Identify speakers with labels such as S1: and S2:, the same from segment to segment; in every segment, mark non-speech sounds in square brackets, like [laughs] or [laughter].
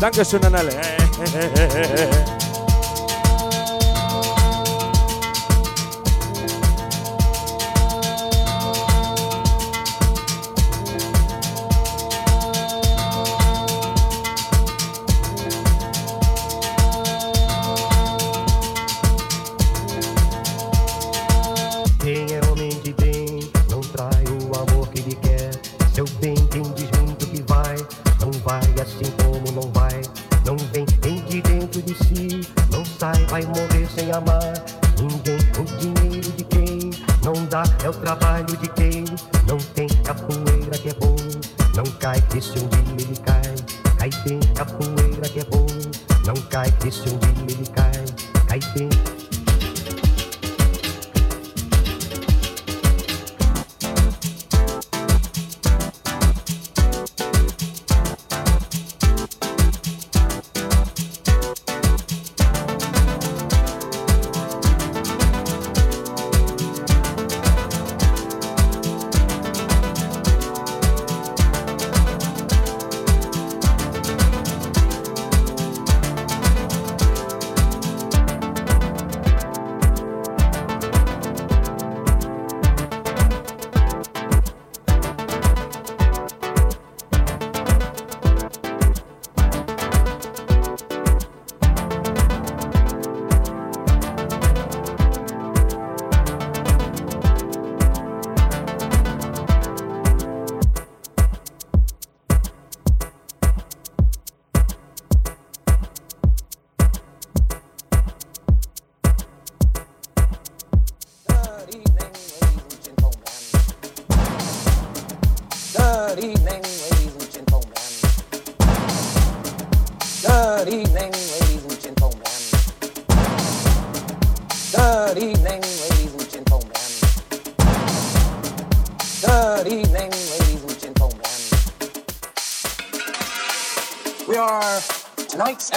S1: Dankeschön an alle. [laughs]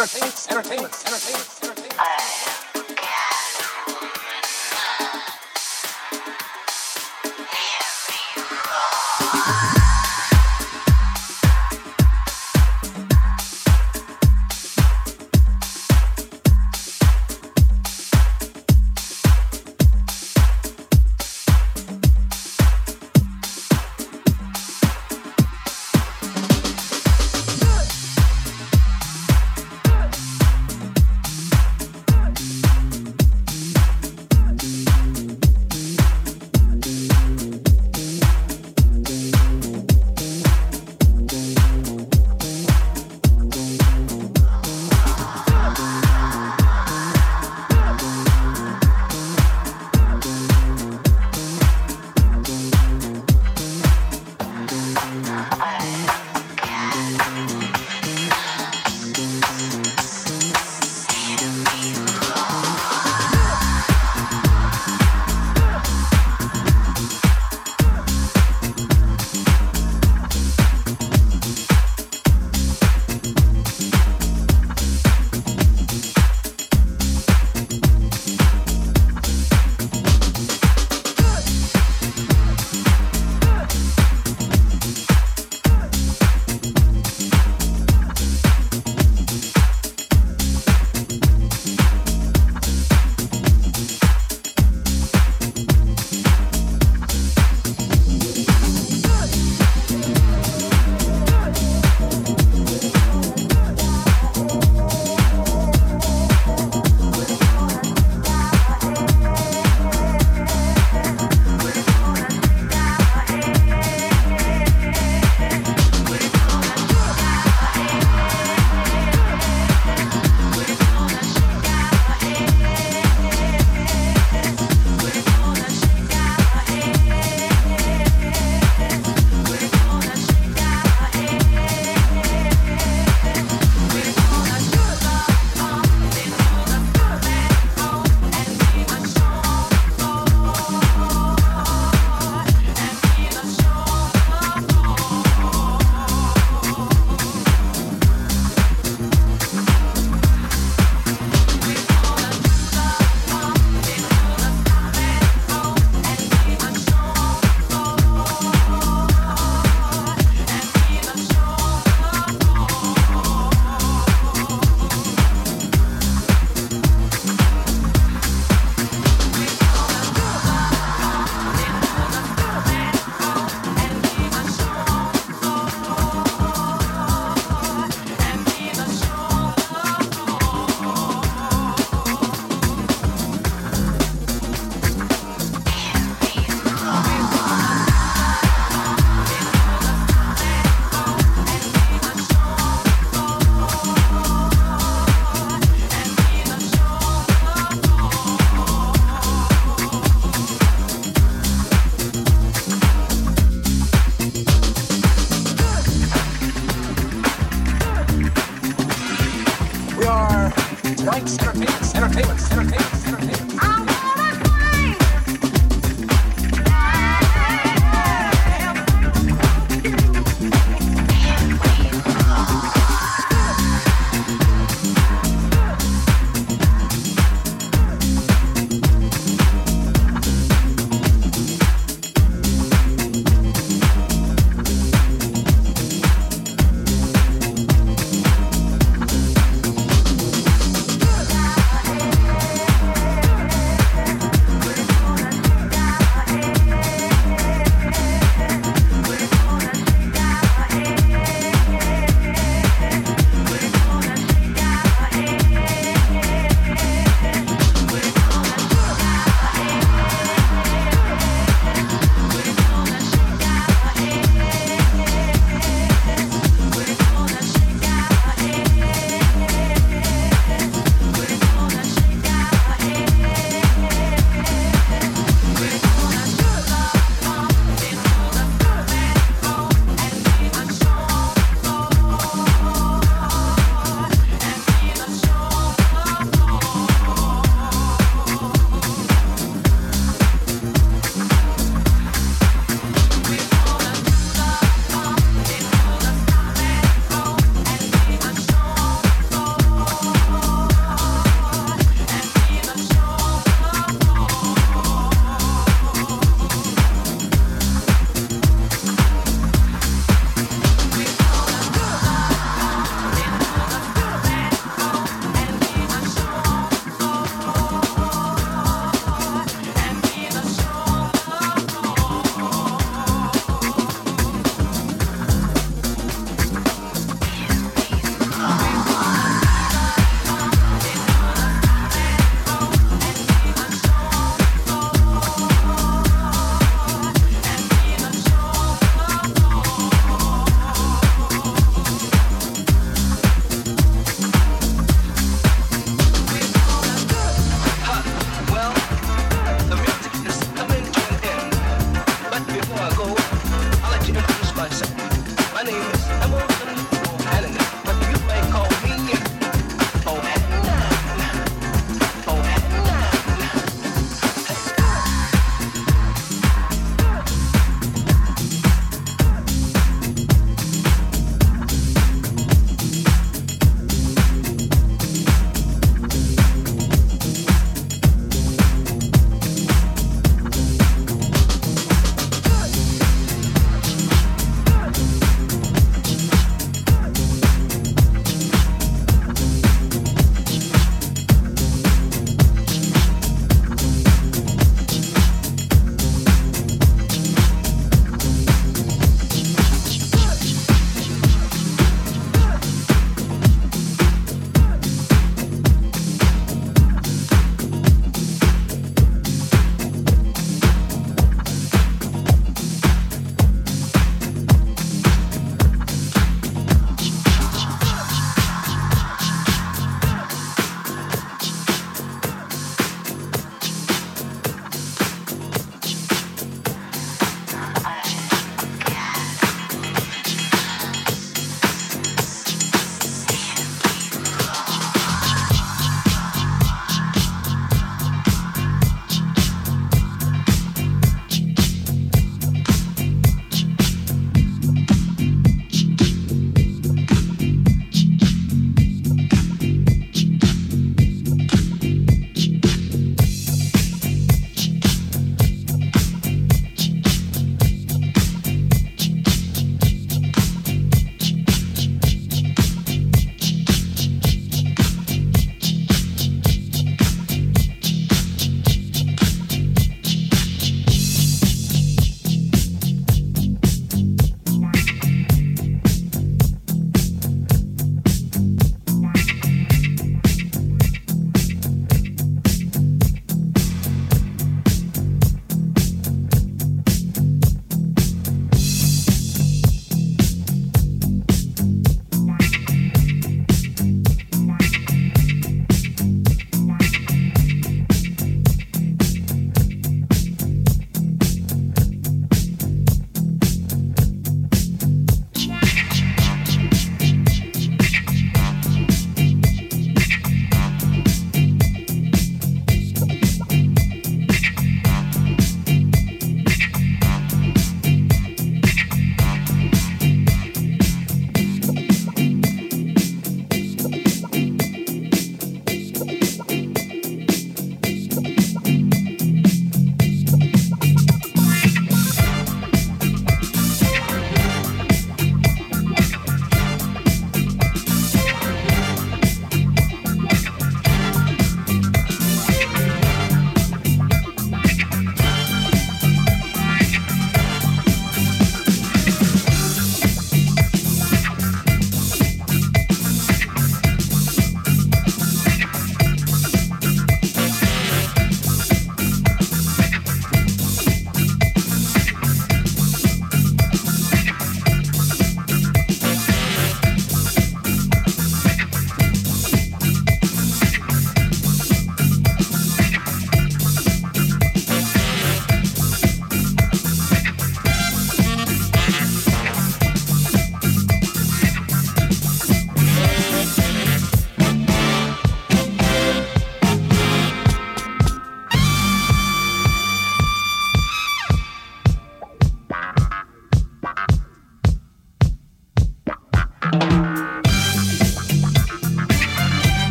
S2: everything's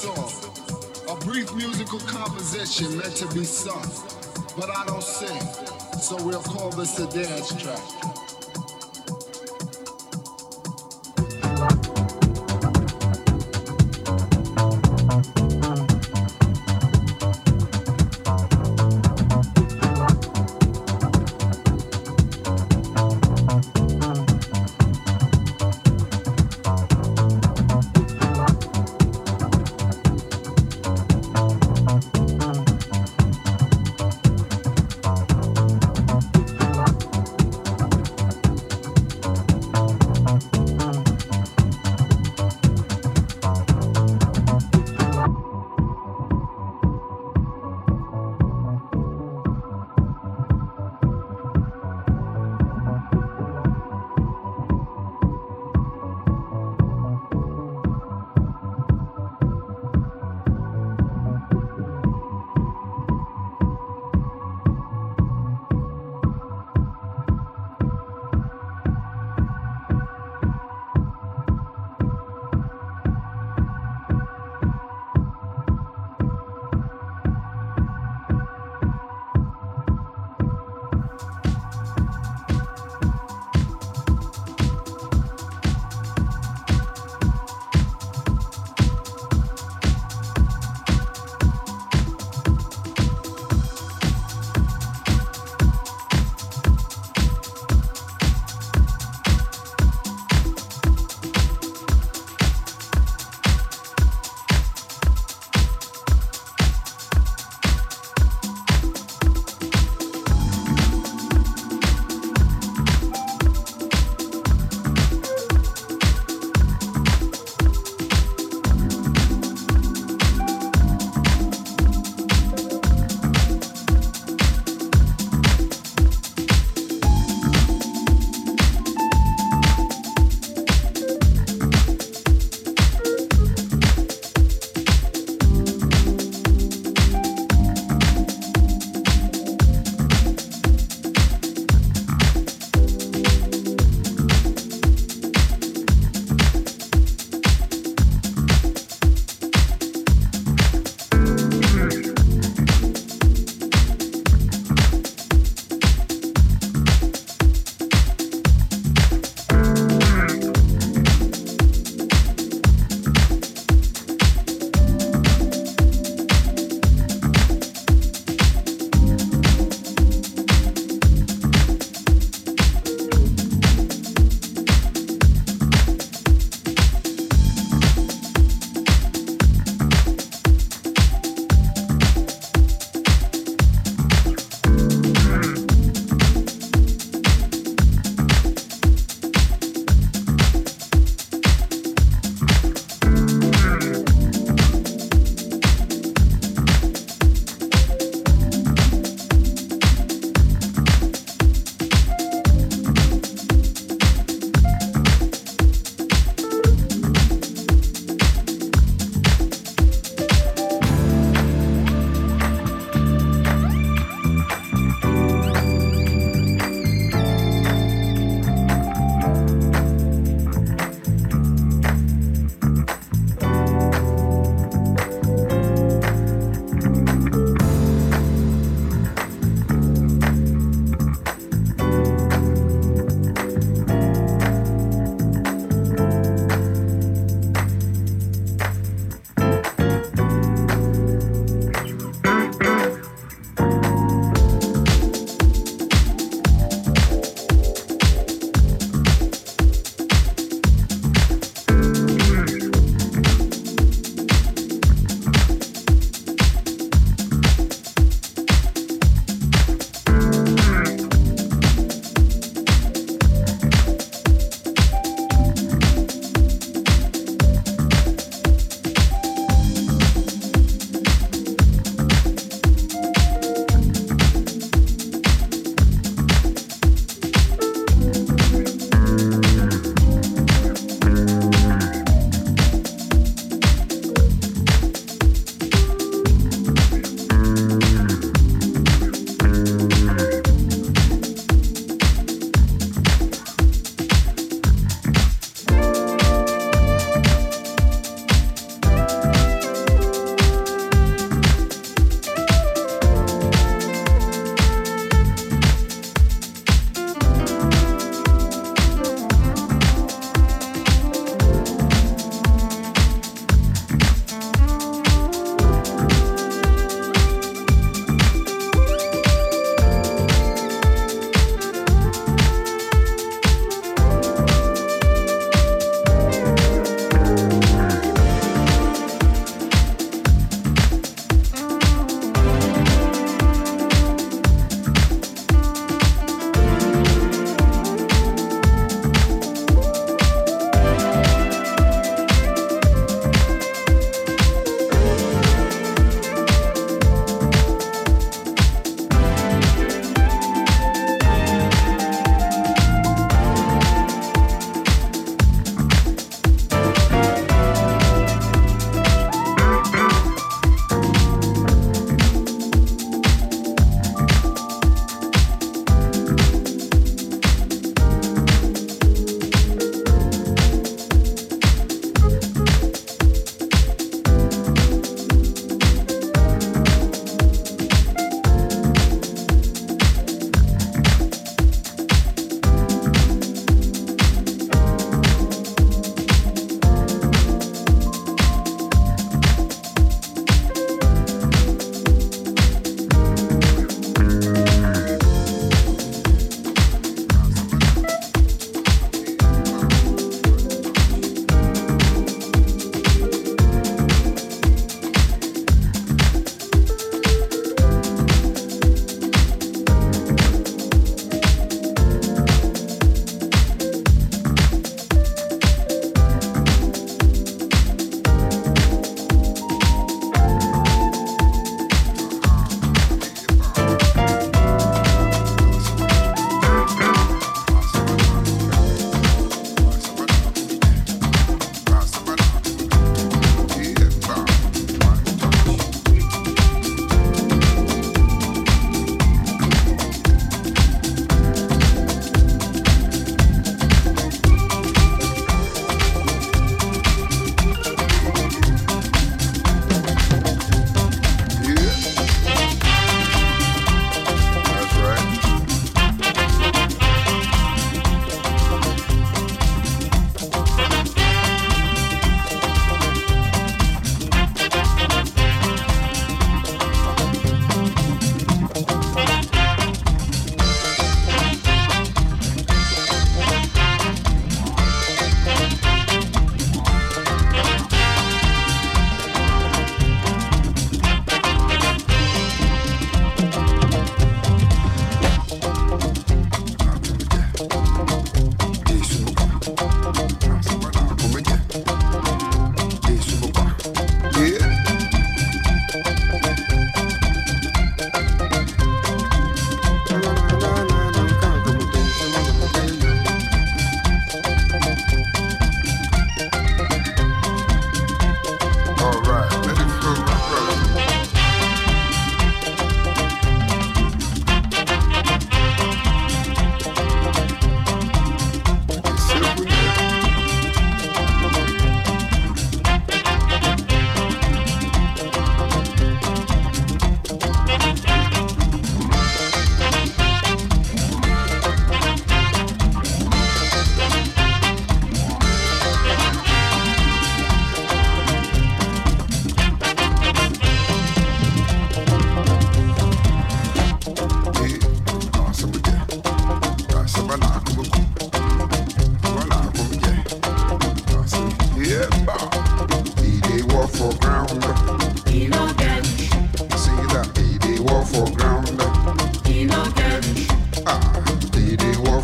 S2: song, a brief musical composition meant to be sung. But I don't sing, so we'll call this a dance track.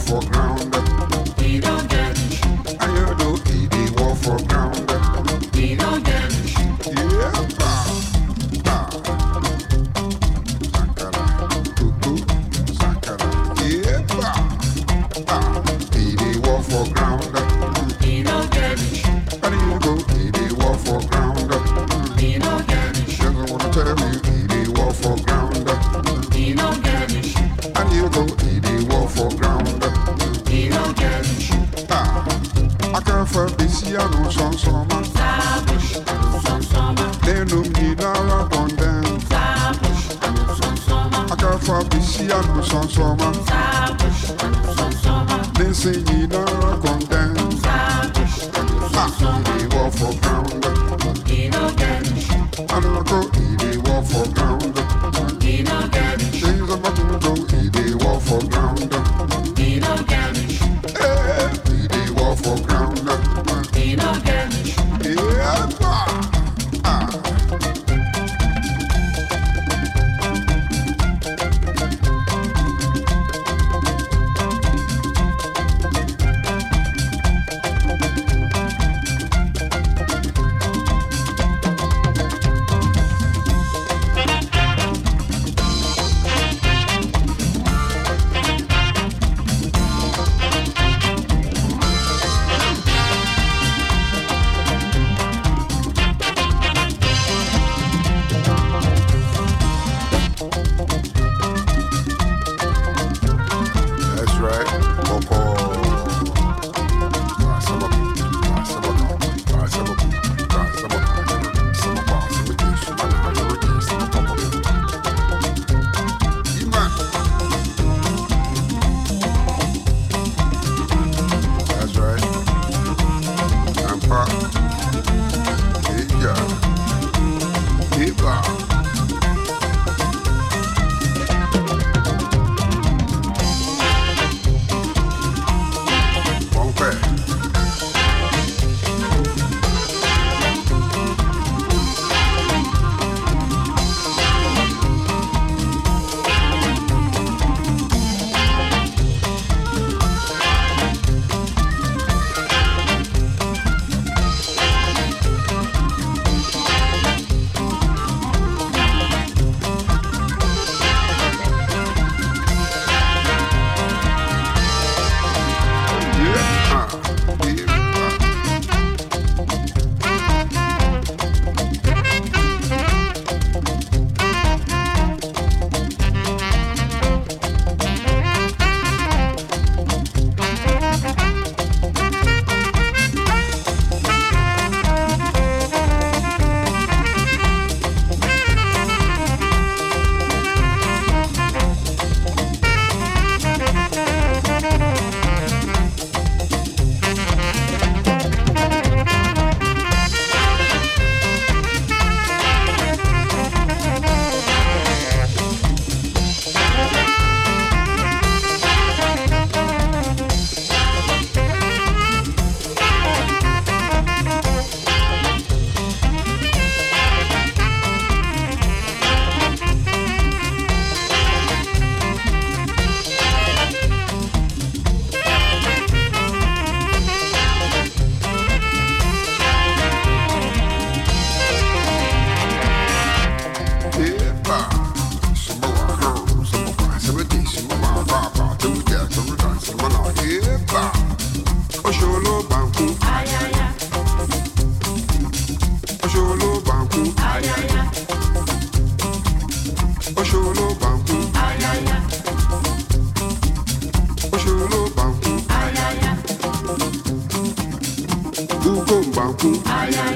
S3: for Uh, yeah.